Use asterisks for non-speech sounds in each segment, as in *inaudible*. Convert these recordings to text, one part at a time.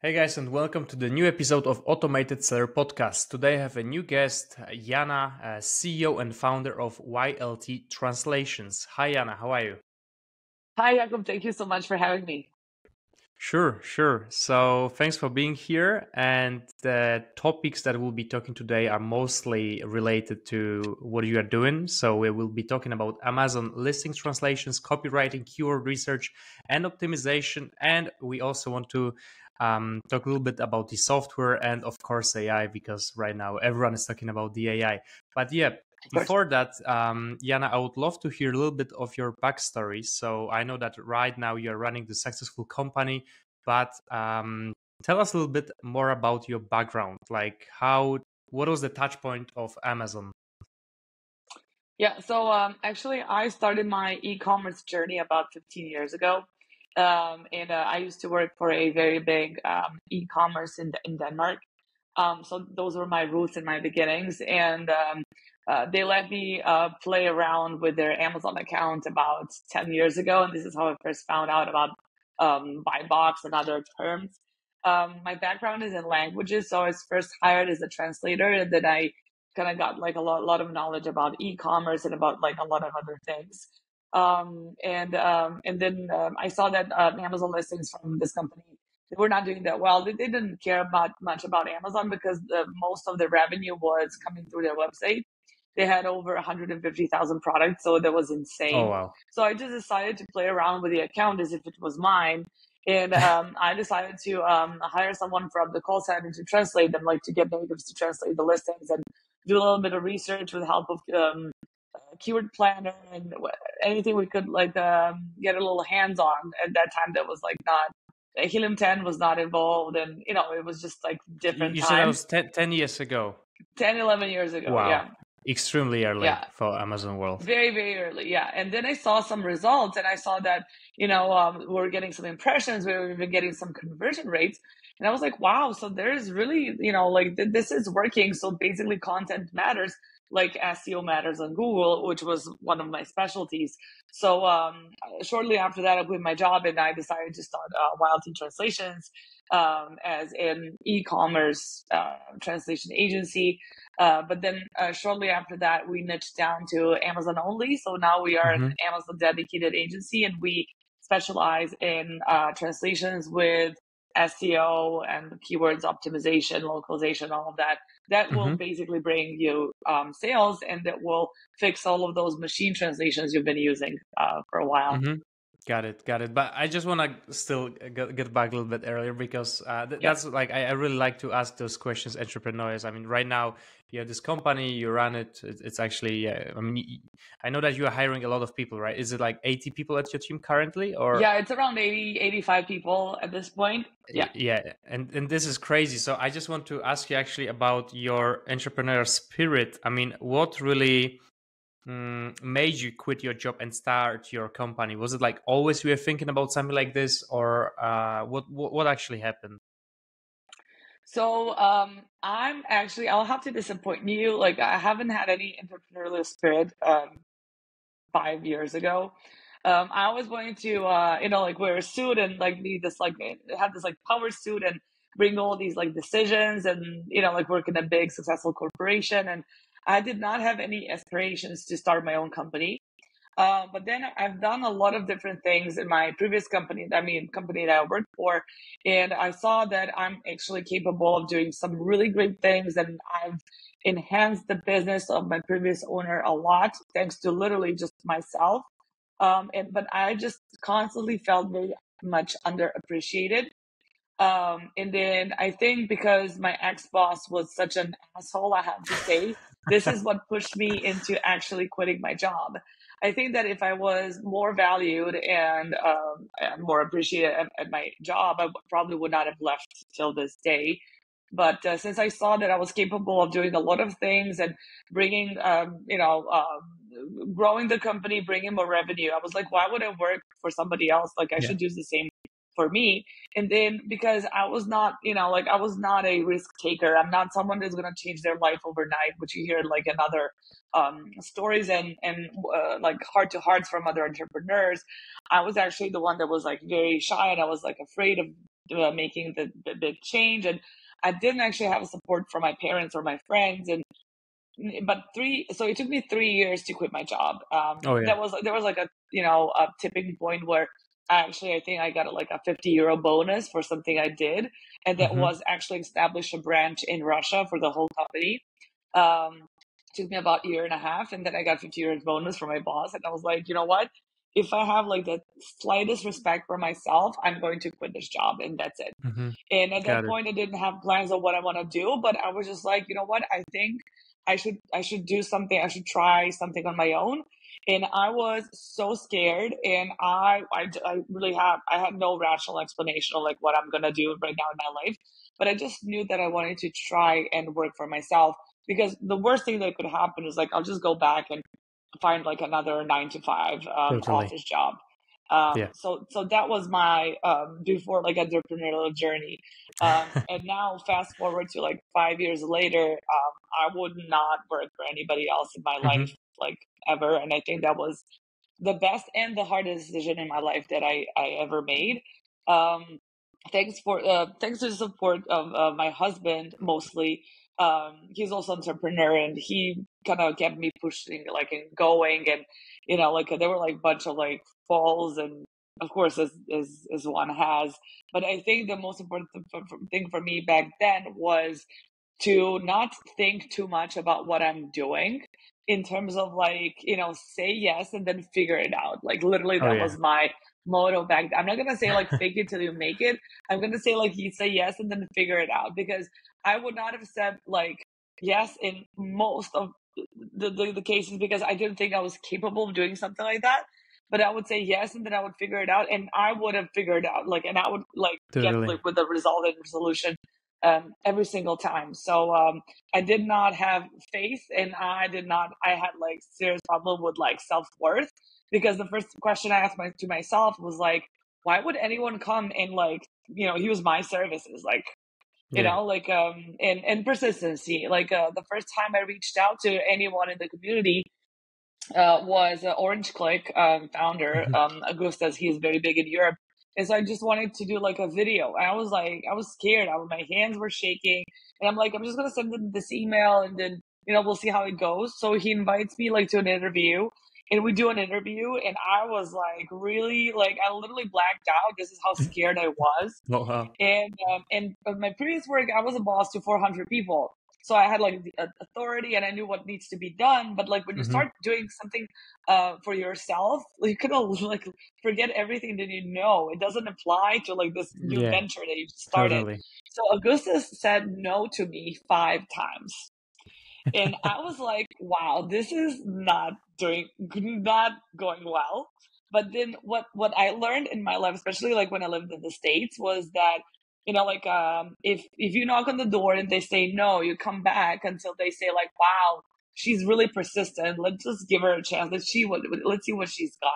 Hey guys, and welcome to the new episode of Automated Seller Podcast. Today I have a new guest, Jana, uh, CEO and founder of YLT Translations. Hi, Jana, how are you? Hi, Jakob. Thank you so much for having me. Sure, sure. So thanks for being here. And the topics that we'll be talking today are mostly related to what you are doing. So we will be talking about Amazon listings translations, copywriting, keyword research, and optimization. And we also want to um, talk a little bit about the software and of course AI because right now everyone is talking about the AI. But yeah, before that, um, Jana, I would love to hear a little bit of your backstory. So I know that right now you're running the successful company, but um, tell us a little bit more about your background. Like how, what was the touch point of Amazon? Yeah, so um, actually, I started my e-commerce journey about 15 years ago. Um, and uh, I used to work for a very big um, e-commerce in, in Denmark. Um, so those were my roots and my beginnings. And um, uh, they let me uh, play around with their Amazon account about 10 years ago. And this is how I first found out about um, buy box and other terms. Um, my background is in languages. So I was first hired as a translator and then I kind of got like a lot, lot of knowledge about e-commerce and about like a lot of other things. Um, and um, and then um, I saw that uh, Amazon listings from this company they were not doing that well. They, they didn't care about much about Amazon because the, most of the revenue was coming through their website. They had over 150,000 products, so that was insane. Oh wow! So I just decided to play around with the account as if it was mine, and *laughs* um, I decided to um, hire someone from the call center to translate them, like to get natives to translate the listings and do a little bit of research with the help of um, keyword planner and anything we could like um, get a little hands on at that time that was like not helium 10 was not involved and you know it was just like different you times. said that was 10, 10, years ago. 10 11 years ago wow. yeah. Extremely early yeah. for amazon world. Very very early yeah. And then i saw some results and i saw that you know um, we're getting some impressions we were even getting some conversion rates. And i was like wow so there's really you know like th- this is working. So basically content matters like SEO matters on Google, which was one of my specialties. So um, shortly after that, I quit my job and I decided to start uh, YLT Translations um, as an e-commerce uh, translation agency. Uh, but then uh, shortly after that, we niched down to Amazon only. So now we are mm-hmm. an Amazon dedicated agency and we specialize in uh, translations with SEO and keywords optimization, localization, all of that. That will mm-hmm. basically bring you um, sales and that will fix all of those machine translations you've been using uh, for a while. Mm-hmm. Got it, got it. But I just want to still get, get back a little bit earlier because uh, th- yeah. that's like I, I, really like to ask those questions, entrepreneurs. I mean, right now you have this company, you run it. It's actually, uh, I mean, I know that you are hiring a lot of people, right? Is it like 80 people at your team currently, or yeah, it's around 80, 85 people at this point. Yeah, yeah, and and this is crazy. So I just want to ask you actually about your entrepreneur spirit. I mean, what really um, made you quit your job and start your company? Was it like always you were thinking about something like this, or uh, what, what what actually happened? So um, I'm actually I'll have to disappoint you. Like I haven't had any entrepreneurial spirit um, five years ago. Um, I was going to uh, you know like wear a suit and like be this like have this like power suit and bring all these like decisions and you know like work in a big successful corporation and I did not have any aspirations to start my own company. Uh, but then I've done a lot of different things in my previous company, I mean, company that I worked for. And I saw that I'm actually capable of doing some really great things. And I've enhanced the business of my previous owner a lot, thanks to literally just myself. Um, and, but I just constantly felt very much underappreciated. Um, and then I think because my ex boss was such an asshole, I have to say, this is what pushed me into actually quitting my job. I think that if I was more valued and, um, and more appreciated at, at, my job, I probably would not have left till this day. But uh, since I saw that I was capable of doing a lot of things and bringing, um, you know, um, growing the company, bringing more revenue, I was like, why would I work for somebody else? Like I yeah. should do the same for me. And then because I was not, you know, like I was not a risk taker. I'm not someone that's going to change their life overnight, which you hear like in other um, stories and, and uh, like heart to hearts from other entrepreneurs. I was actually the one that was like very shy and I was like afraid of uh, making the, the big change. And I didn't actually have support from my parents or my friends. And but three so it took me three years to quit my job um oh, yeah. that was there was like a you know a tipping point where actually i think i got like a 50 euro bonus for something i did and that mm-hmm. was actually establish a branch in russia for the whole company um took me about a year and a half and then i got 50 euros bonus from my boss and i was like you know what if I have like the slightest respect for myself, I'm going to quit this job and that's it. Mm-hmm. And at Got that it. point, I didn't have plans of what I want to do, but I was just like, you know what? I think I should I should do something. I should try something on my own. And I was so scared, and I, I I really have I had no rational explanation of like what I'm gonna do right now in my life. But I just knew that I wanted to try and work for myself because the worst thing that could happen is like I'll just go back and find like another nine to five um, office job. Um, yeah. So so that was my um, before like entrepreneurial journey, um, *laughs* and now fast forward to like five years later, um, I would not work for anybody else in my mm-hmm. life like ever, and I think that was the best and the hardest decision in my life that I I ever made. Um, thanks for uh, thanks to the support of uh, my husband mostly. Um, he's also an entrepreneur and he kind of kept me pushing like and going and you know like there were like a bunch of like falls and of course as as as one has but i think the most important thing for me back then was to not think too much about what i'm doing in terms of like you know say yes and then figure it out like literally oh, that oh, yeah. was my motto back then. i'm not gonna say like fake it till you make it i'm gonna say like you say yes and then figure it out because i would not have said like yes in most of the, the, the cases because i didn't think i was capable of doing something like that but I would say yes, and then I would figure it out, and I would have figured out like, and I would like totally. get like with the result and solution um, every single time. So um, I did not have faith, and I did not. I had like serious problem with like self worth because the first question I asked my, to myself was like, why would anyone come and like you know use my services like you yeah. know like um and and persistency like uh, the first time i reached out to anyone in the community uh, was uh, Orange Click um, founder, mm-hmm. um, Augustus. He's very big in Europe. And so I just wanted to do like a video. And I was like, I was scared. I, my hands were shaking. And I'm like, I'm just going to send him this email and then, you know, we'll see how it goes. So he invites me like to an interview and we do an interview. And I was like, really, like, I literally blacked out. This is how *laughs* scared I was. Oh, wow. And, um, and my previous work, I was a boss to 400 people so i had like the authority and i knew what needs to be done but like when you mm-hmm. start doing something uh, for yourself *laughs* you can like forget everything that you know. It doesn't apply to like this new yeah, venture that you've started. Totally. so augustus said no to me five times. And i *laughs* was like wow this is not doing not going well. But then what what i learned in my life especially like when i lived in the states was that you know like um if if you knock on the door and they say no you come back until they say like wow she's really persistent let's just give her a chance let's see what let's see what she's got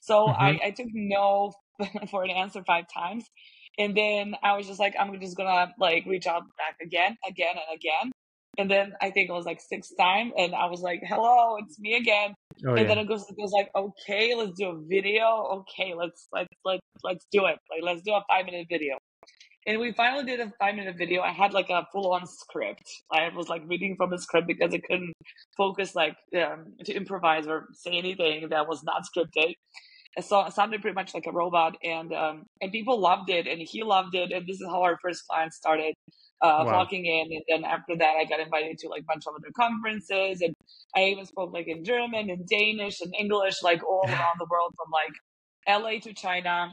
so mm-hmm. I, I took no *laughs* for an answer five times and then i was just like i'm just gonna like reach out back again again and again and then I think it was like sixth time, and I was like, "Hello, it's me again." Oh, and yeah. then it goes, it goes like, "Okay, let's do a video. Okay, let's let's let's let's do it. Like, let's do a five minute video." And we finally did a five minute video. I had like a full on script. I was like reading from the script because I couldn't focus like um, to improvise or say anything that was not scripted. So it sounded pretty much like a robot, and um, and people loved it, and he loved it, and this is how our first client started uh, wow. walking in, and then after that, I got invited to like a bunch of other conferences, and I even spoke like in German and Danish and English, like all *laughs* around the world, from like LA to China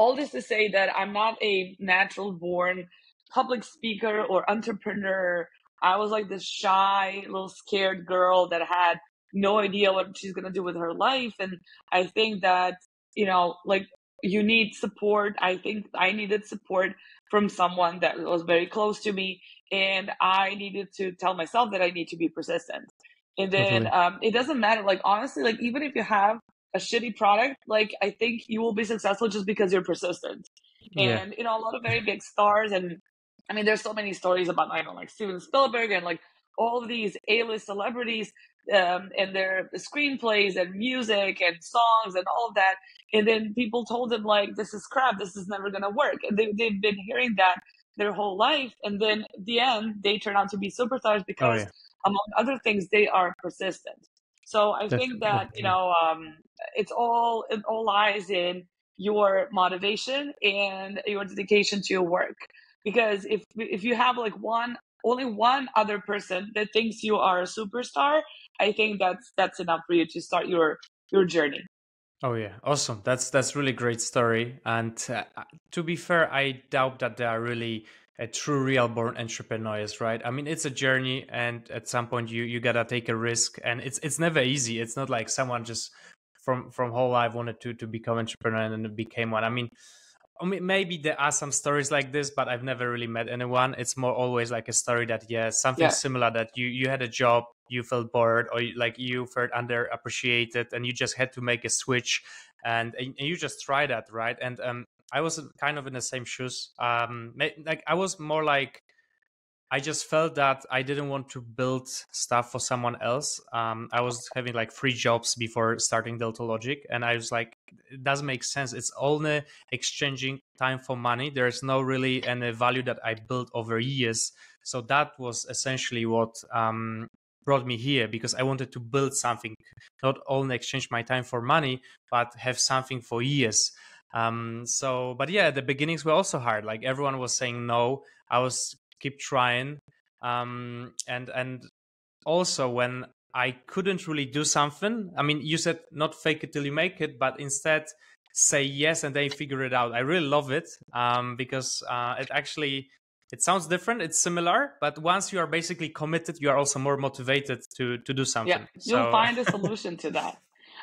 all this to say that I'm not a natural born public speaker or entrepreneur. I was like this shy, little scared girl that had no idea what she's going to do with her life. And I think that, you know, like you need support. I think I needed support from someone that was very close to me. And I needed to tell myself that I need to be persistent. And then um, it doesn't matter. Like, honestly, like, even if you have a shitty product, like I think you will be successful just because you're persistent. Yeah. And you know, a lot of very big stars and I mean there's so many stories about I don't know like Steven Spielberg and like all of these A-list celebrities um, and their screenplays and music and songs and all of that. And then people told them like, this is crap. This is never going to work. And they, they've been hearing that their whole life. And then the end, they turn out to be superstars oh, because oh, yeah. among other things, they are persistent. So I That's think that, you know, um, it's all, it all lies in your motivation and your dedication to your work. Because if, if you have like one only one other person that thinks you are a superstar, I think that's that's enough for you to start your your journey. Oh yeah, awesome. That's that's really great story. And uh, to be fair, I doubt that there are really a true real born entrepreneurs, right? I mean, it's a journey, and at some point you you gotta take a risk, and it's it's never easy. It's not like someone just from from whole life wanted to to become entrepreneur and became one. I mean, I mean, maybe there are some stories like this, but I've never really met anyone. It's more always like a story that yeah, something yeah. similar that you you had a job, you felt bored, or you, like you felt underappreciated, and you just had to make a switch, and, and you just try that, right? And um, I was kind of in the same shoes. Um, like I was more like I just felt that I didn't want to build stuff for someone else. Um, I was having like three jobs before starting Deltologic, and I was like, it doesn't make sense. It's only exchanging time for money. There's no really any value that I built over years. So that was essentially what um, brought me here because I wanted to build something, not only exchange my time for money, but have something for years. Um, so, but yeah, the beginnings were also hard. Like everyone was saying no. I was keep trying um, and and also when i couldn't really do something i mean you said not fake it till you make it but instead say yes and then figure it out i really love it um, because uh, it actually it sounds different it's similar but once you are basically committed you are also more motivated to to do something yeah you'll so... find a *laughs* solution to that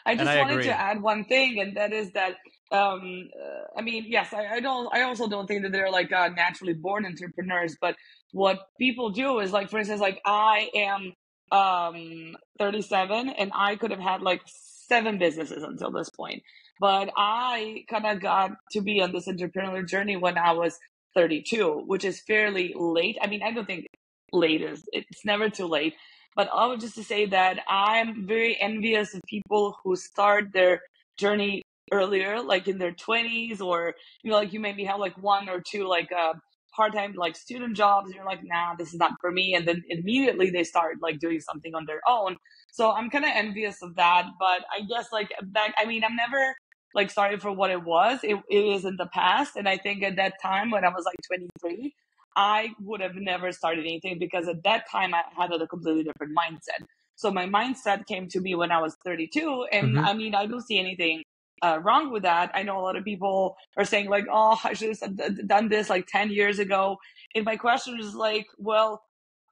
i just I wanted agree. to add one thing and that is that um uh, i mean yes I, I, don't i also don't think that they're like uh, naturally born entrepreneurs but what people do is like for instance like i am um 37 and i could have had like seven businesses until this point but i kind of got to be on this entrepreneurial journey when i was 32 which is fairly late. I mean i don't think late is it's never too late but i would just to say that i'm very envious of people who start their journey earlier, like in their 20s, or you know, like you maybe have like one or two like uh, part-time like student jobs, and you're like, nah, this is not for me, and then immediately they start like doing something on their own. So I'm kind of envious of that, but I guess like back, I mean, I'm never like sorry for what it was. It, it is in the past, and I think at that time when I was like 23. I would have never started anything because at that time I had a completely different mindset. So my mindset came to me when I was 32. And mm-hmm. I mean, I don't see anything uh, wrong with that. I know a lot of people are saying like, "Oh, I should have done this like ten years ago." And my question is like, well,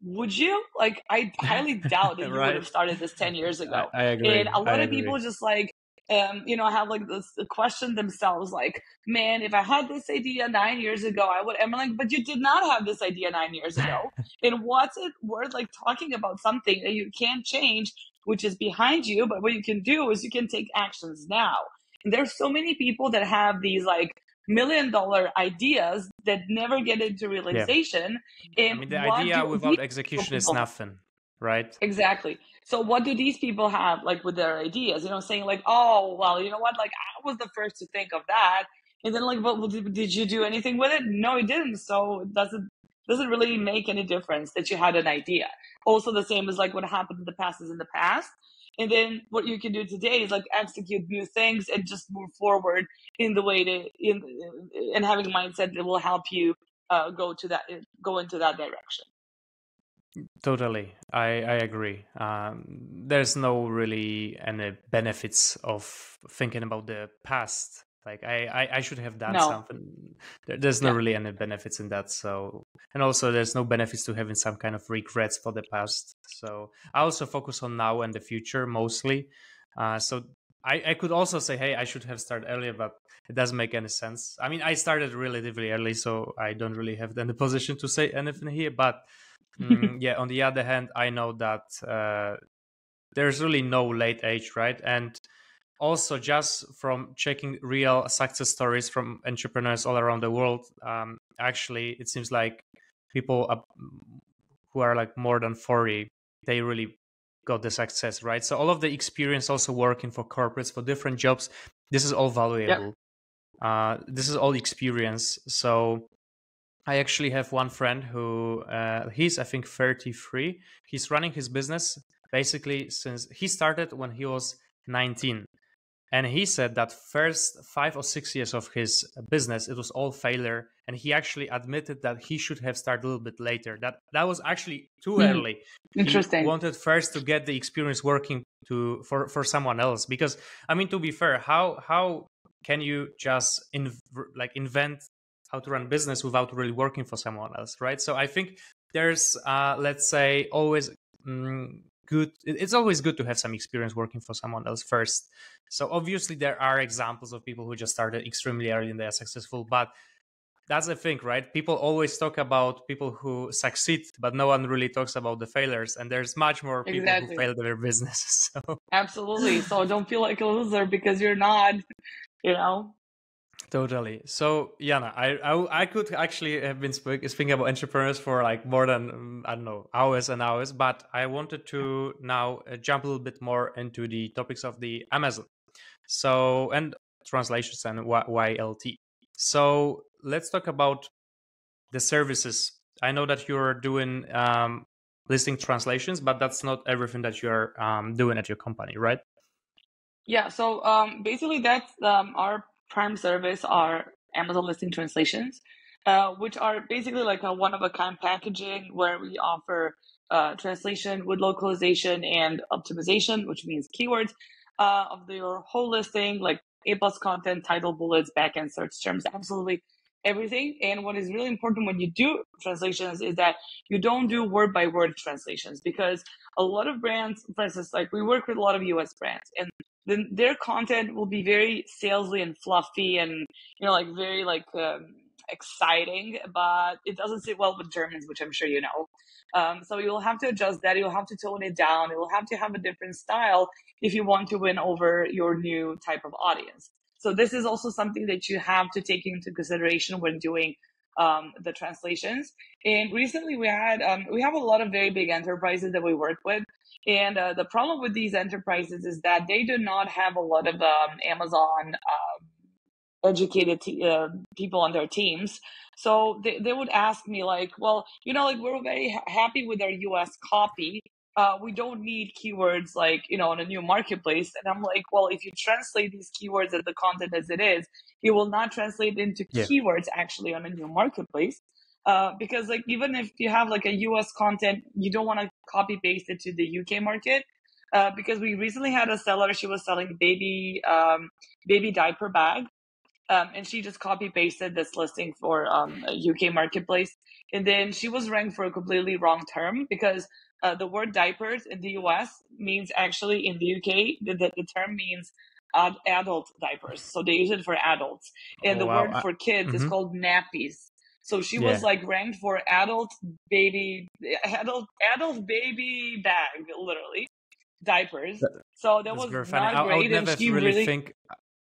would you? Like, I highly doubt that *laughs* you right. would have started this ten years ago. I, I agree. And a lot I of agree. people just like, um, you know, have like this question themselves, like, man, if I had this idea nine years ago, I would. I'm like, but you did not have this idea nine years ago. *laughs* and what's it worth, like, talking about something that you can't change, which is behind you? But what you can do is you can take actions now there's so many people that have these like million dollar ideas that never get into realization. Yeah. I mean, the idea without execution is nothing, right? Exactly. So what do these people have like with their ideas? You know, saying like, oh, well, you know what? Like I was the first to think of that. And then like, well, did you do anything with it? No, it didn't. So it doesn't, doesn't really make any difference that you had an idea. Also the same as like what happened in the past is in the past. And then what you can do today is like execute new things and just move forward in the way to in and having a mindset that will help you uh, go to that go into that direction. Totally, I I agree. Um, there's no really any benefits of thinking about the past like I, I, I should have done no. something. There, there's yeah. really any benefits in that. So, and also there's no benefits to having some kind of regrets for the past. So I also focus on now and the future mostly. Uh, so I, I could also say, hey, I should have started earlier, but it doesn't make any sense. I mean, I started relatively early, so I don't really have any position to say anything here. But mm, *laughs* yeah, on the other hand, I know that uh, there's really no late age, right? And also just from checking real success stories from entrepreneurs all around the world um, actually it seems like people who are like more than 40 they really got the success right? So all of the experience also working for corporates for different jobs this is all valuable. Uh, this is all experience. So i actually have one friend who uh, he's i think 33 he's running his business basically since he started when he was 19 and he said that first five or six years of his business it was all failure. And he actually admitted that he should have started a little bit later. That that was actually too mm. early. Interesting. he wanted first to get the experience working to for for someone else. Because i mean to be fair how how can you just in, like invent how to run business without really working for someone else right? So i think there's uh let's say always mm, good it's always good to have some experience working for someone else first so obviously there are examples of people who just started extremely early and they are successful but that's the thing right people always talk about people who succeed but no one really talks about the failures and there's much more people exactly. who fail their businesses *laughs* so. absolutely so don't feel like a loser because you're not you know Totally. So, Jana, I, I, I could actually have been speaking about entrepreneurs for like more than um, I don't know hours and hours, but I wanted to now uh, jump a little bit more into the topics of the Amazon. So and translations and YLT. So let's talk about the services. I know that you're doing um, listing translations, but that's not everything that you're um, doing at your company, right? Yeah. So um, basically, that's um, our Prime service are Amazon listing translations, uh, which are basically like a one of a kind packaging where we offer uh, translation with localization and optimization, which means keywords uh, of your whole listing, like A plus content, title, bullets, backend search terms, absolutely everything. And what is really important when you do translations is that you don't do word by word translations because a lot of brands, for instance, like we work with a lot of US brands and then their content will be very salesy and fluffy and you know like very like um, exciting but it doesn't sit well with germans which i'm sure you know. Um, so you'll have to adjust that. You'll have to tone it down. You'll have to have a different style if you want to win over your new type of audience so this is also something that you have to take into consideration when doing um, the translations. And recently we had, um, we have a lot of very big enterprises that we work with. And uh, the problem with these enterprises is that they do not have a lot of um, Amazon uh, educated t- uh, people on their teams. So they, they would ask me like, well, you know, like we're very ha- happy with our US copy. Uh, we don't need keywords like you know on a new marketplace. And i'm like well if you translate these keywords as the content as it is it will not translate into yeah. keywords actually on a new marketplace. Uh, because like even if you have like a us content you don't want to copy paste it to the uk market. Uh, because we recently had a seller she was selling baby um, baby diaper bag um, and she just copy pasted this listing for um, a uk marketplace. And then she was ranked for a completely wrong term because uh, the word diapers in the us means actually in the uk the, the, the term means ad- adult diapers so they use it for adults and oh, the wow. word for kids mm-hmm. is called nappies so she yeah. was like ranked for adult baby, adult adult baby bag, literally diapers. So that That's was not I, great. I would never really, really think.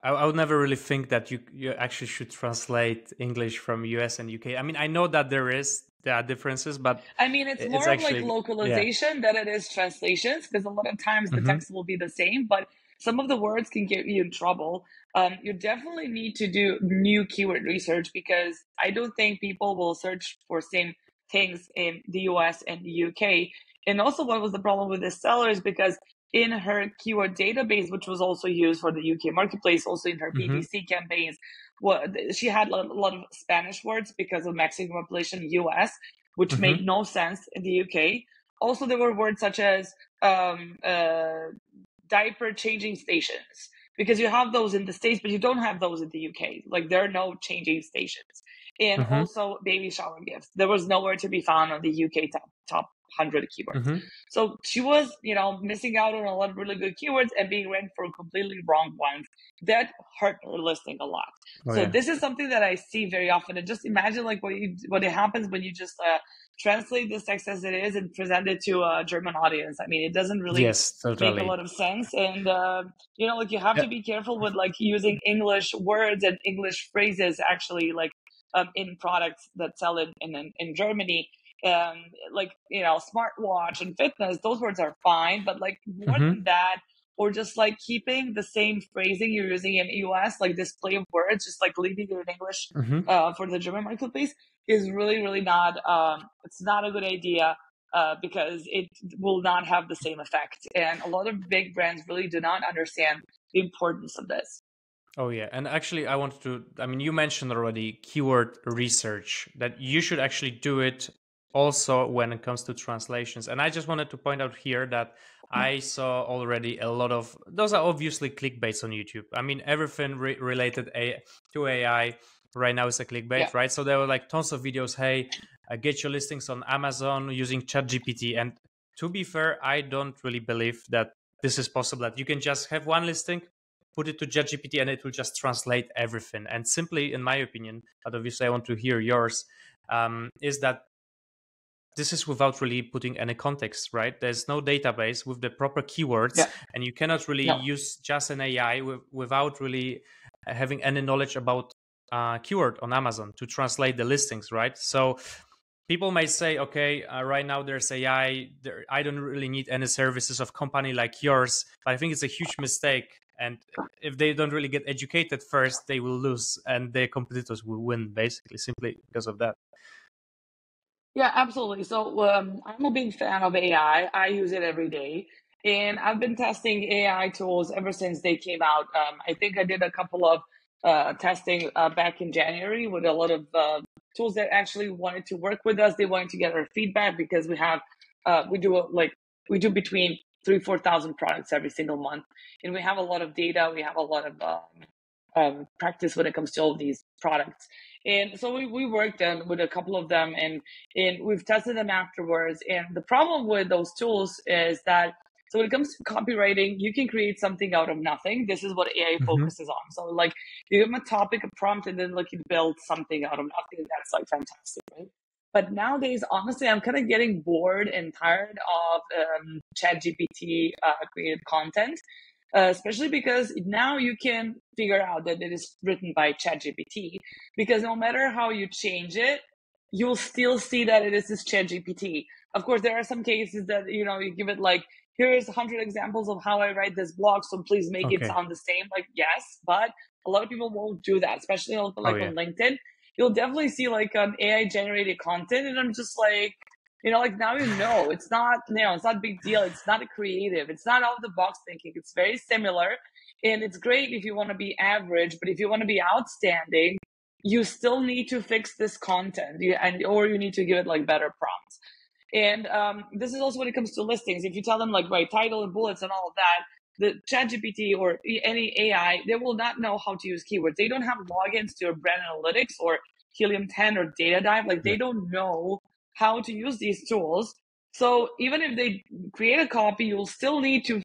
I, I would never really think that you you actually should translate English from US and UK. I mean, I know that there is there are differences, but I mean, it's more it's actually, like localization yeah. than it is translations because a lot of times the mm-hmm. text will be the same, but some of the words can get you in trouble. Um, you definitely need to do new keyword research because I don't think people will search for same things in the US and the UK. And also, what was the problem with the seller is because in her keyword database, which was also used for the UK marketplace, also in her mm-hmm. PPC campaigns, what she had a lot of Spanish words because of Mexican population US, which mm-hmm. made no sense in the UK. Also, there were words such as um, uh, diaper changing stations because you have those in the states but you don't have those in the uk like there are no changing stations and mm-hmm. also baby shower gifts there was nowhere to be found on the uk top top 100 keywords mm-hmm. so she was you know missing out on a lot of really good keywords and being ranked for completely wrong ones that hurt her listing a lot oh, so yeah. this is something that i see very often and just imagine like what you what it happens when you just uh, translate this text as it is and present it to a German audience. I mean, it doesn't really yes, totally. make a lot of sense. And, uh, you know, like you have yeah. to be careful with like using English words and English phrases actually like um, in products that sell in, in, in Germany. Um, like you know smartwatch and fitness those words are fine but like more mm-hmm. than that or just like keeping the same phrasing you're using in us like display of words just like leaving it in english mm-hmm. uh, for the german marketplace is really really not um, it's not a good idea uh, because it will not have the same effect and a lot of big brands really do not understand the importance of this Oh yeah, and actually, I wanted to. I mean, you mentioned already keyword research that you should actually do it also when it comes to translations. And I just wanted to point out here that I saw already a lot of those are obviously clickbaits on YouTube. I mean, everything re- related a, to AI right now is a clickbait, yeah. right? So there were like tons of videos. Hey, uh, get your listings on Amazon using ChatGPT. And to be fair, I don't really believe that this is possible. That you can just have one listing, put it to ChatGPT, and it will just translate everything. And simply, in my opinion, but obviously I want to hear yours, um, is that this is without really putting any context, right? There's no database with the proper keywords, yeah. and you cannot really no. use just an AI w- without really having any knowledge about uh, keyword on Amazon to translate the listings, right? So people may say, okay, uh, right now there's AI, there, I don't really need any services of company like yours, but I think it's a huge mistake. And if they don't really get educated first, they will lose, and their competitors will win, basically, simply because of that. Yeah, absolutely. So um, I'm a big fan of AI. I use it every day. And I've been testing AI tools ever since they came out. Um, I think I did a couple of uh, testing uh, back in January with a lot of uh, tools that actually wanted to work with us. They wanted to get our feedback because we have, uh, we do like, we do between three, 4,000 products every single month. And we have a lot of data. We have a lot of um, um, practice when it comes to all these products. And so we, we worked on with a couple of them and, and we've tested them afterwards. And the problem with those tools is that so when it comes to copywriting, you can create something out of nothing. This is what AI mm-hmm. focuses on. So like you give them a topic, a prompt, and then like you build something out of nothing. That's like fantastic, right? But nowadays, honestly, I'm kind of getting bored and tired of um, ChatGPT uh, created content uh, especially because now you can figure out that it is written by ChatGPT. Because no matter how you change it, you'll still see that it is this ChatGPT. Of course, there are some cases that you know you give it like here's 100 examples of how I write this blog, so please make okay. it sound the same. Like yes, but a lot of people won't do that, especially like oh, yeah. on LinkedIn. You'll definitely see like an AI generated content, and I'm just like, you know, like now you know it's not, you know, it's not a big deal. It's not a creative. It's not out of the box thinking. It's very similar. And it's great if you want to be average, but if you want to be outstanding, you still need to fix this content you, and or you need to give it like better prompts. And um, this is also when it comes to listings. If you tell them like write title and bullets and all of that, the ChatGPT or any AI, they will not know how to use keywords. They don't have logins to your brand analytics or Helium 10 or Data Dive. Like they don't know how to use these tools. So even if they create a copy, you'll still need to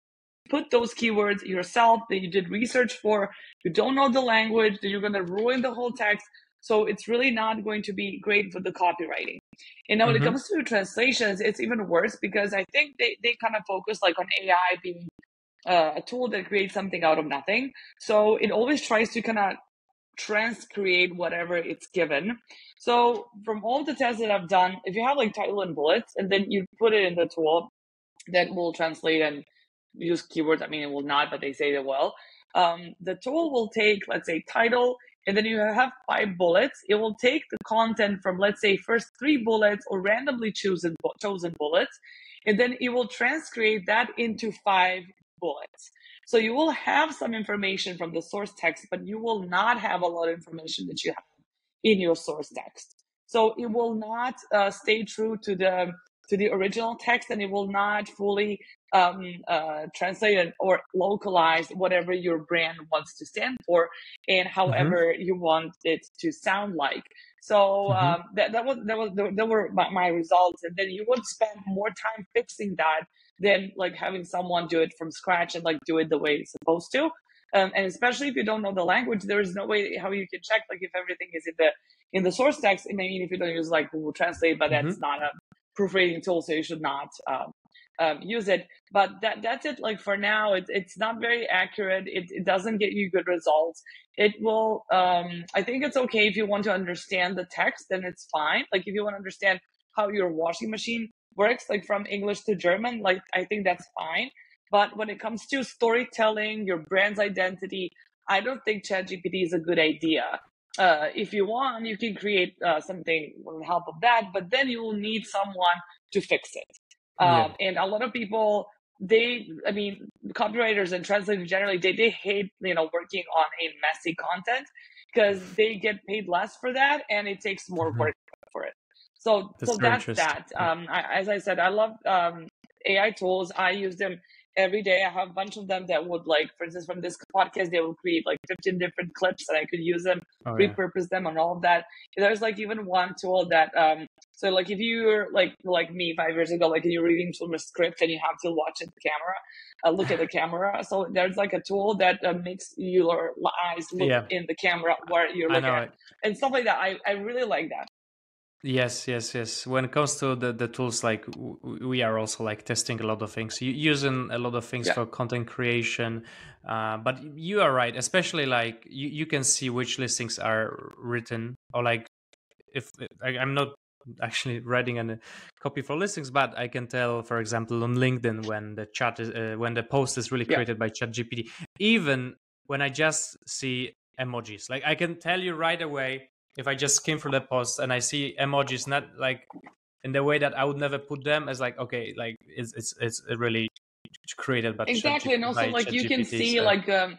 put those keywords yourself that you did research for. You don't know the language, that you're going to ruin the whole text. So it's really not going to be great for the copywriting. And now when mm-hmm. it comes to translations, it's even worse because I think they, they kind of focus like on AI being uh, a tool that creates something out of nothing. So it always tries to kind of transcreate whatever it's given. So from all the tests that I've done, if you have like title and bullets and then you put it in the tool that will translate and use keywords, I mean it will not, but they say they will. Um, the tool will take, let's say, title, and then you have five bullets. It will take the content from, let's say, first three bullets or randomly chosen chosen bullets, and then it will transcreate that into five bullets. So you will have some information from the source text, but you will not have a lot of information that you have in your source text. So it will not uh, stay true to the to the original text, and it will not fully um, uh, translate or localize whatever your brand wants to stand for, and however mm-hmm. you want it to sound like. So mm-hmm. um, that that was that was that were my, my results, and then you would spend more time fixing that than like having someone do it from scratch and like do it the way it's supposed to. Um, and especially if you don't know the language, there is no way how you can check like if everything is in the in the source text. May mean if you don't use like Google Translate, but mm-hmm. that's not a proofreading tool, so you should not um, um, use it. But that that's it. Like for now, it's it's not very accurate. It it doesn't get you good results. It will. Um, I think it's okay if you want to understand the text, then it's fine. Like if you want to understand how your washing machine works, like from English to German, like I think that's fine. But when it comes to storytelling, your brand's identity, I don't think ChatGPT is a good idea. Uh, if you want, you can create uh, something with the help of that, but then you will need someone to fix it. Um, yeah. And a lot of people, they, I mean, copywriters and translators generally, they, they hate, you know, working on a messy content because they get paid less for that and it takes more mm-hmm. work for it. So, that's so that's that. Um, I, as I said, I love um, AI tools. I use them every day. I have a bunch of them that would like, for instance, from this podcast, they will create like 15 different clips and I could use them, oh, repurpose yeah. them and all of that. There's like even one tool that, um, so like if you're like, like me five years ago, like you're reading from a script and you have to watch at the camera, uh, look at the *laughs* camera. So there's like a tool that uh, makes your eyes look yeah. in the camera where you're looking at and stuff like that. I, I really like that. Yes, yes, yes. When it comes to the, the tools, like we are also like testing a lot of things, using a lot of things yeah. for content creation. Uh, but you are right, especially like you, you can see which listings are written or like if I, I'm not actually *laughs* writing a copy for listings, but I can tell, for example, on LinkedIn when the chat is uh, when the post is really created yeah. by ChatGPT, even when I just see emojis, like I can tell you right away if I just came from the post and I see emojis not like in the way that I would never put them as like okay like it's it's it's really created but exactly and also like you can see so. like um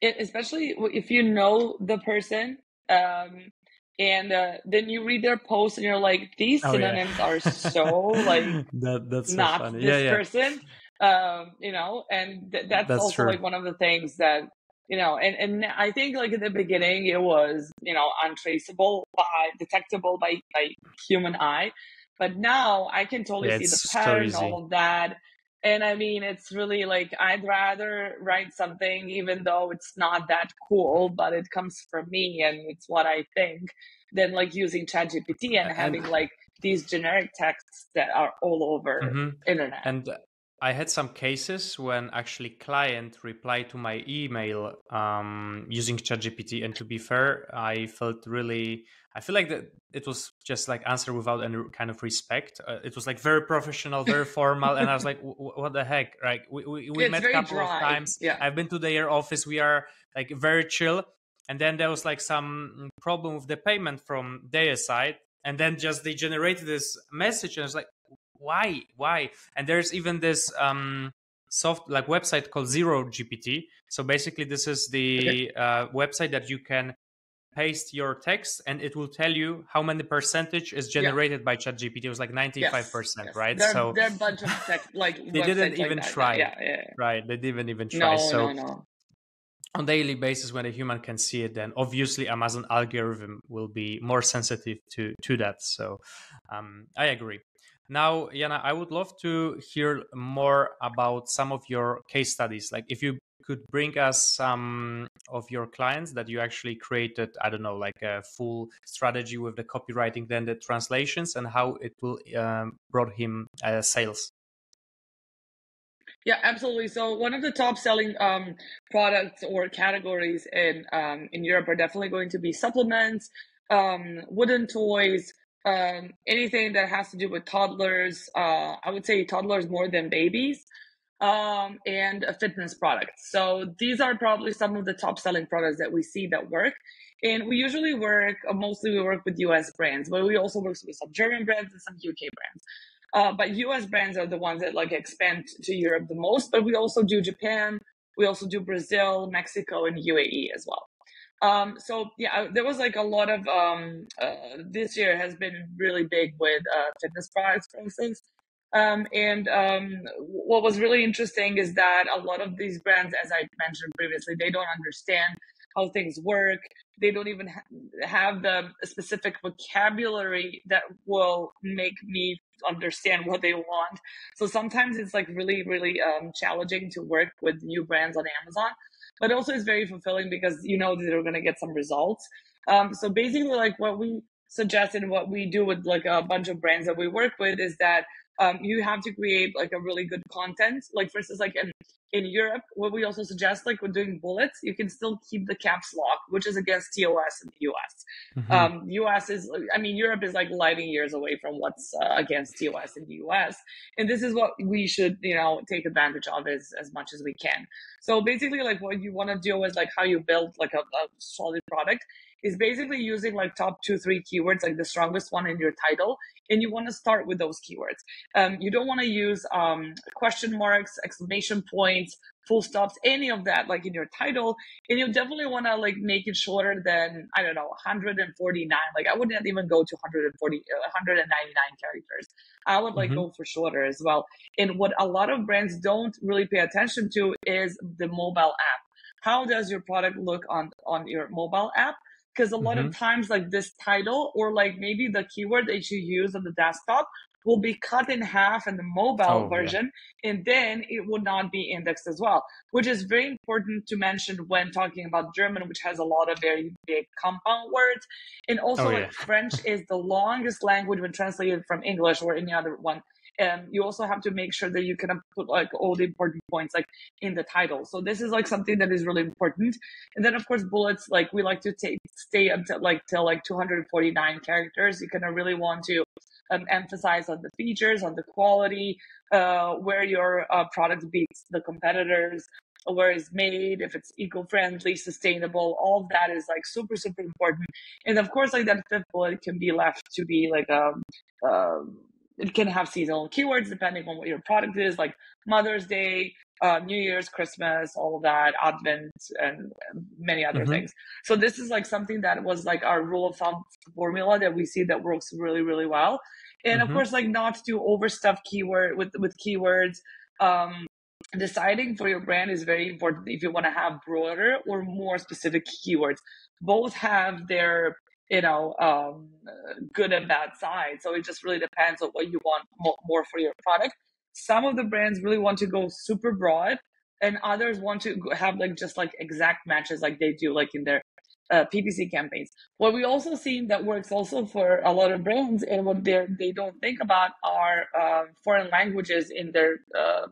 it, especially if you know the person um and uh, then you read their post and you're like these synonyms oh, yeah. are *laughs* so like that, that's so not funny. this yeah, yeah. person um you know and th- that's, that's, also true. like one of the things that you know, and, and I think like in the beginning it was, you know, untraceable by detectable by, by human eye. But now I can totally yeah, see the pattern, so all of that. And I mean, it's really like I'd rather write something, even though it's not that cool, but it comes from me and it's what I think, than like using ChatGPT and, and having like these generic texts that are all over mm-hmm. internet. And I had some cases when actually client replied to my email um, using ChatGPT, and to be fair, I felt really. I feel like that it was just like answer without any kind of respect. Uh, it was like very professional, very *laughs* formal, and I was like, "What the heck?" Right? We we, we met a couple dry. of times. Yeah. I've been to their office. We are like very chill, and then there was like some problem with the payment from their side, and then just they generated this message, and I was like, why why? And there's even this um soft like website called zero gpt so basically this is the uh, website that you can paste your text and it will tell you how many percentage is generated yeah. by chat gpt it was like 95% yes, yes. right? So there are a bunch of text *laughs* like they didn't even like try. Yeah, yeah, right they didn't even try. No, so no, no. on daily basis when a human can see it then obviously amazon algorithm will be more sensitive to to that. So um, i agree now, Jana, I would love to hear more about some of your case studies. Like if you could bring us some of your clients that you actually created, I don't know, like a full strategy with the copywriting, then the translations, and how it will um, brought him uh, sales. Yeah, absolutely. So one of the top selling um, products or categories in um, in Europe are definitely going to be supplements, um, wooden toys, um, anything that has to do with toddlers. Uh, I would say toddlers more than babies, um, and a fitness product. So these are probably some of the top selling products that we see that work. And we usually work, uh, mostly we work with US brands, but we also work with some German brands and some UK brands. Uh, but US brands are the ones that like expand to Europe the most, but we also do Japan, we also do Brazil, Mexico, and UAE as well. Um, so yeah, there was like a lot of um, uh, this year has been really big with uh, fitness products, for instance. Um, and um, what was really interesting is that a lot of these brands, as I mentioned previously, they don't understand how things work. They don't even ha- have the specific vocabulary that will make me understand what they want. So sometimes it's like really, really um, challenging to work with new brands on Amazon but also it's very fulfilling because you know that they're going to get some results. Um, so basically, like what we suggested what we do with like a bunch of brands that we work with is that um, you have to create like a really good content. Like for instance, like in, in Europe, what we also suggest, like we're doing bullets, you can still keep the caps lock, which is against TOS in the US. Mm-hmm. Um, US is, I mean, Europe is like lighting years away from what's uh, against TOS in the US. And this is what we should, you know, take advantage of as, as much as we can. So basically like what you want to do is like how you build like a, a solid product is basically using like top two, three keywords, like the strongest one in your title. And you want to start with those keywords. Um, you don't want to use um, question marks, exclamation points, full stops, any of that, like in your title. And you definitely want to like make it shorter than, I don't know, 149. Like I wouldn't even go to 140, uh, 199 characters. I would like mm-hmm. go for shorter as well. And what a lot of brands don't really pay attention to is the mobile app. How does your product look on, on your mobile app? Because a lot mm-hmm. of times like this title or like maybe the keyword that you use on the desktop will be cut in half in the mobile oh, version yeah. and then it would not be indexed as well which is very important to mention when talking about german which has a lot of very big compound words and also oh, yeah. like french is the longest language when translated from english or any other one um, you also have to make sure that you can put like all the important points like in the title. So this is like something that is really important. And then of course bullets, like we like to take stay until like till like 249 characters. You kind of really want to um, emphasize on the features, on the quality, uh, where your uh, product beats the competitors, where it's made, if it's eco-friendly, sustainable, all of that is like super, super important. And of course, like that fifth bullet can be left to be like um, um, it can have seasonal keywords depending on what your product is, like Mother's Day, uh, New Year's, Christmas, all of that, Advent, and many other mm-hmm. things. So this is like something that was like our rule of thumb formula that we see that works really, really well. And mm-hmm. of course, like not to overstuff keyword with with keywords. Um, deciding for your brand is very important if you want to have broader or more specific keywords. Both have their you know um, good and bad side so it just really depends on what you want more for your product some of the brands really want to go super broad and others want to have like just like exact matches like they do like in their uh, PPC campaigns. What we also seen that works also for a lot of brands and what they they don't think about are uh, foreign languages in their uh,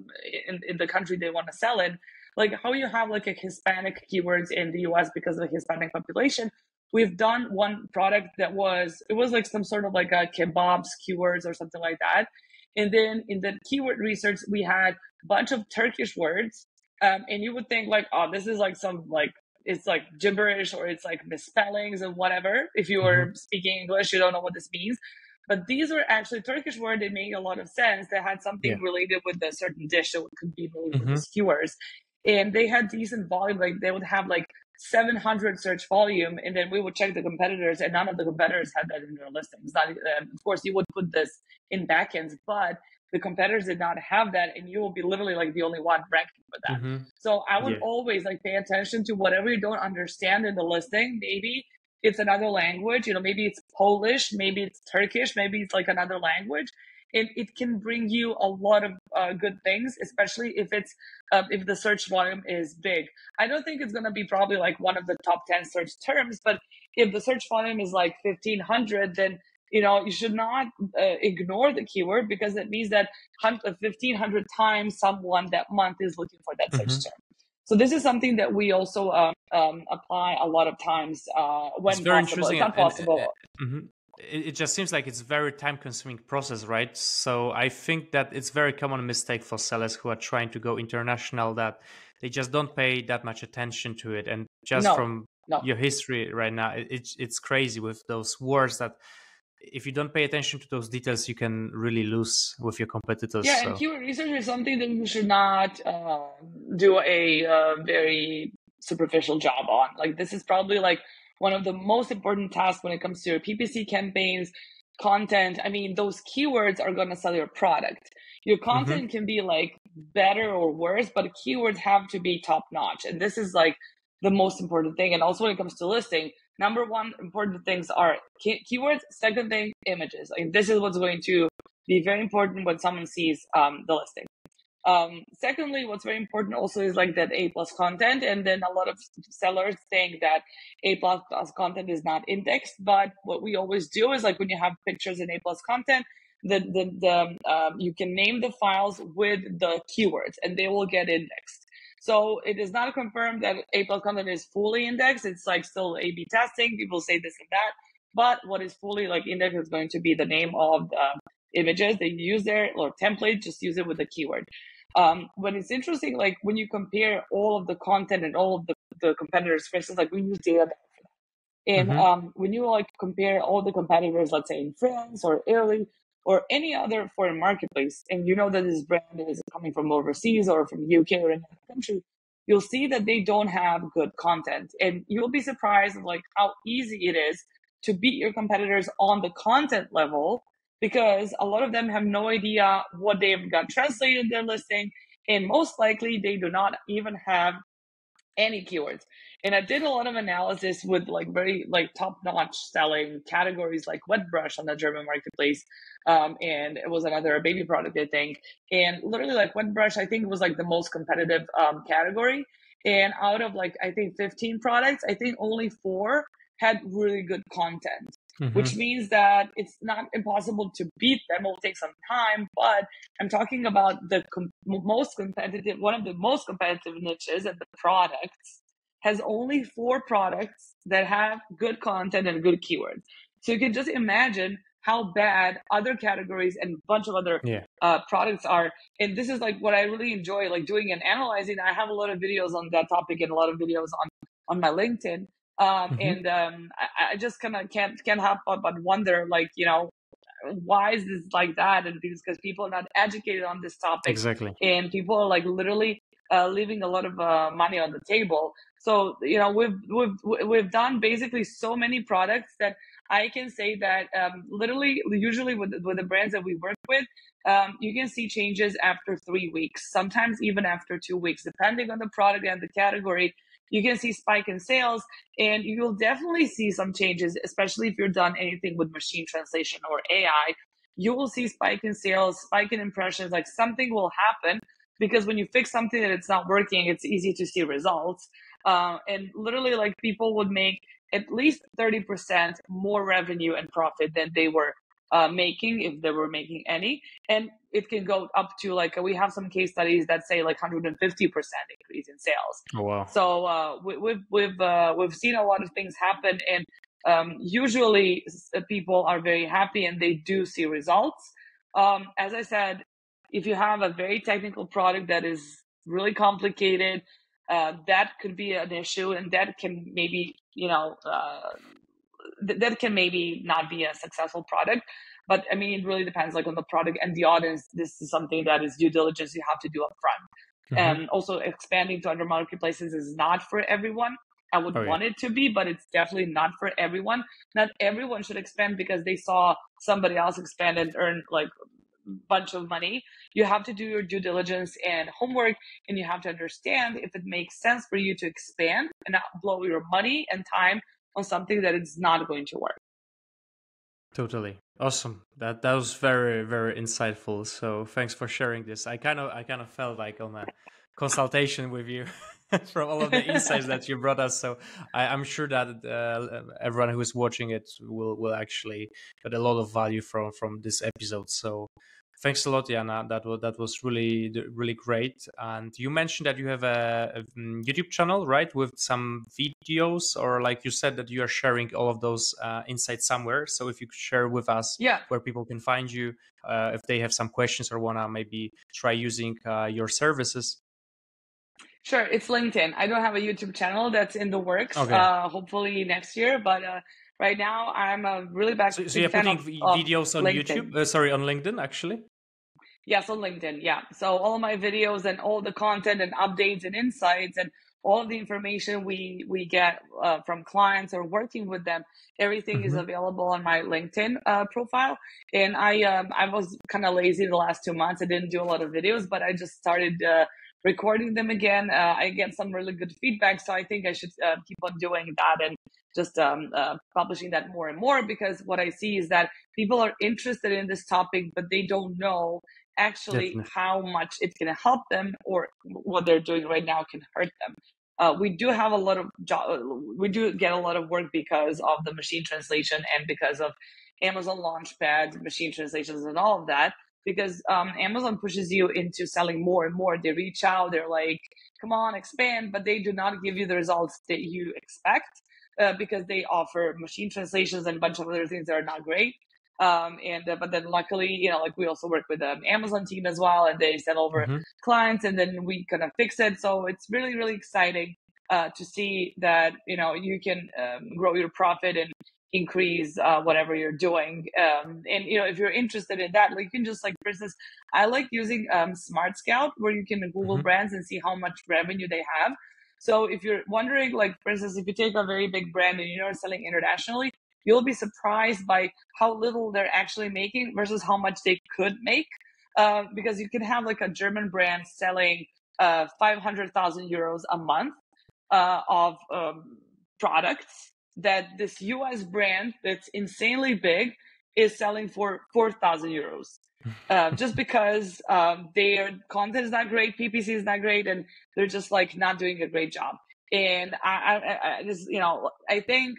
in, in the country they want to sell in. Like how you have like a Hispanic keywords in the US because of the Hispanic population, we've done one product that was it was like some sort of like a kebabs keywords or something like that. And then in the keyword research we had a bunch of turkish words. Um, and you would think like oh this is like some like it's like gibberish or it's like misspellings and whatever. If you were mm-hmm. speaking english you don't know what this means. But these were actually turkish words. That made a lot of sense. They had something yeah. related with a certain dish that could be made mm-hmm. with these keywords. And they had decent volume. Like they would have like 700 search volume, and then we would check the competitors, and none of the competitors had that in their listings. Not, uh, of course, you would put this in backends, but the competitors did not have that, and you will be literally like the only one ranking for that. Mm-hmm. So I would yeah. always like pay attention to whatever you don't understand in the listing. Maybe it's another language, you know, maybe it's Polish, maybe it's Turkish, maybe it's like another language and it can bring you a lot of uh, good things, especially if it's uh, if the search volume is big. I don't think it's going to be probably like one of the top ten search terms, but if the search volume is like fifteen hundred, then you know you should not uh, ignore the keyword because it means that 1500 times someone that month is looking for that search mm-hmm. term so this is something that we also um, um, apply a lot of times uh, when possible. It's not possible. And, and, mm-hmm it, it just seems like it's very time consuming process right so i think that it's very common mistake for sellers who are trying to go international that they just don't pay that much attention to it and just no, from no. your history right now it, it's it's crazy with those words that if you don't pay attention to those details you can really lose with your competitors yeah so. and keyword research is something that you should not uh, do a uh, very superficial job on like this is probably like one of the most important tasks when it comes to your PPC campaigns, content. I mean, those keywords are going to sell your product. Your mm-hmm. content mm-hmm. can be like better or worse, but keywords have to be top notch. And this is like the most important thing. And also when it comes to listing, number one important things are key- keywords. Second thing, images. Like this is what's going to be very important when someone sees um, the listing. Um, secondly, what's very important also is like that A plus content, and then a lot of sellers think that A plus plus content is not indexed. But what we always do is like when you have pictures in A plus content, the the, the um, you can name the files with the keywords, and they will get indexed. So it is not confirmed that A plus content is fully indexed. It's like still A/B testing. People say this and that, but what is fully like indexed is going to be the name of the images they use there or template. Just use it with the keyword. Um, when it's interesting, like when you compare all of the content and all of the, the competitors, for instance, like we use data and mm-hmm. um, when you like compare all the competitors, let's say in France or Italy or any other foreign marketplace, and you know that this brand is coming from overseas or from UK or another country, you'll see that they don't have good content, and you'll be surprised of like how easy it is to beat your competitors on the content level because a lot of them have no idea what they've got translated their listing. And most likely they do not even have any keywords. And I did a lot of analysis with like very like top notch selling categories like wet brush on the German marketplace. Um, and it was another baby product, I think. And literally like wet brush, I think was like the most competitive um, category. And out of like, I think 15 products, I think only four had really good content mm-hmm. which means that it's not impossible to beat them. It will take some time, but I'm talking about the com- most competitive, one of the most competitive niches and the products has only four products that have good content and good keywords. So you can just imagine how bad other categories and a bunch of other yeah. uh, products are. And this is like what I really enjoy, like doing and analyzing. I have a lot of videos on that topic and a lot of videos on on my LinkedIn. Um, mm-hmm. And um, I, I just kind of can't can't help but wonder, like you know, why is this like that? And because people are not educated on this topic, exactly, and people are like literally uh, leaving a lot of uh, money on the table. So you know, we've we've we've done basically so many products that I can say that um, literally, usually with with the brands that we work with, um, you can see changes after three weeks, sometimes even after two weeks, depending on the product and the category you can see spike in sales and you'll definitely see some changes, especially if you're done anything with machine translation or AI. You will see spike in sales, spike in impressions, like something will happen because when you fix something that it's not working, it's easy to see results. Uh, and literally, like people would make at least 30% more revenue and profit than they were uh, making if they were making any. And it can go up to like we have some case studies that say like 150% increase in sales. Oh, wow. so uh, we, we've we've uh, we've seen a lot of things happen and um, usually uh, people are very happy and they do see results. Um, as i said if you have a very technical product that is really complicated uh, that could be an issue and that can maybe you know uh, th- that can maybe not be a successful product but i mean it really depends like on the product and the audience. This is something that is due diligence you have to do up front mm-hmm. and also expanding to other marketplaces is not for everyone. I would oh, want yeah. it to be but it's definitely not for everyone. Not everyone should expand because they saw somebody else expand and earn like bunch of money. You have to do your due diligence and homework and you have to understand if it makes sense for you to expand and not blow your money and time on something that it's not going to work. Totally. Awesome. That that was very very insightful. So thanks for sharing this. I kind of I kind of felt like on a consultation with you *laughs* from all of the insights that you brought us. So I, am sure that uh, everyone who is watching it will will actually get a lot of value from from this episode. So Thanks a lot, Jana. That was that was really really great. And you mentioned that you have a, a, mm, YouTube channel, right, with some videos, or like you said that you are sharing all of those uh, insights somewhere. So if you could share with us, yeah. where people can find you, uh, if they have some questions or wanna maybe try using uh, your services. Sure, it's LinkedIn. I don't have a YouTube channel that's in the works. Okay. Uh, hopefully next year, but uh, right now i'm a really bad so, so you're putting of, videos on youtube? Uh, sorry on linkedin actually? Yes on linkedin yeah. So all my videos and all the content and updates and insights and all the information we we get uh, from clients or working with them everything mm-hmm. is available on my linkedin uh, profile. And i um, i was kind of lazy the last two months. I didn't do a lot of videos but i just started uh, recording them again. Uh, i get some really good feedback so i think i should uh, keep on doing that and just um, uh, publishing that more and more because what I see is that people are interested in this topic, but they don't know actually Definitely. how much it's going to help them or what they're doing right now can hurt them. Uh, we do have a lot of job, we do get a lot of work because of the machine translation and because of Amazon Launchpad, machine translations, and all of that. Because um, Amazon pushes you into selling more and more. They reach out, they're like, come on, expand, but they do not give you the results that you expect uh, because they offer machine translations and a bunch of other things that are not great. Um, and uh, but then luckily, you know, like we also work with the um, Amazon team as well, and they send over mm-hmm. clients, and then we kind of fix it. So it's really really exciting uh, to see that you know you can um, grow your profit and increase uh, whatever you're doing. Um, and you know, if you're interested in that, like you can just like, for instance, I like using um, SmartScout where you can Google mm-hmm. brands and see how much revenue they have. So if you're wondering, like for instance, if you take a very big brand and you're selling internationally, you'll be surprised by how little they're actually making versus how much they could make. Uh, because you can have like a German brand selling uh, 500,000 euros a month uh, of um, products that this US brand that's insanely big is selling for 4,000 euros. *laughs* Uh, just because um, their content is not great, PPC is not great, and they're just like not doing a great job. And I, I, I just, you know, I think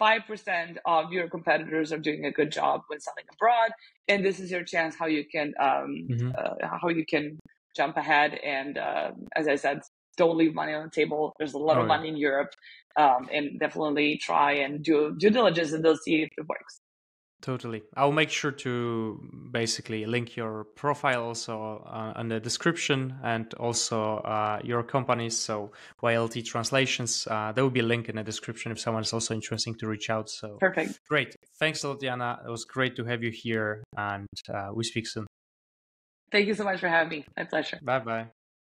5% of your competitors are doing a good job when selling abroad and this is your chance how you can um, mm-hmm. uh, how you can jump ahead and uh, as i said don't leave money on the table there's a lot oh, of money yeah. in europe um, and definitely try and do due diligence and they'll see if it works Totally. I'll make sure to basically link your profile also uh, in the description and also uh, your companies. So YLT Translations, uh, there will be a link in the description if someone is also interesting to reach out. So perfect. Great. Thanks a lot, Diana. It was great to have you here and uh, we speak soon. Thank you so much for having me. My pleasure. Bye bye.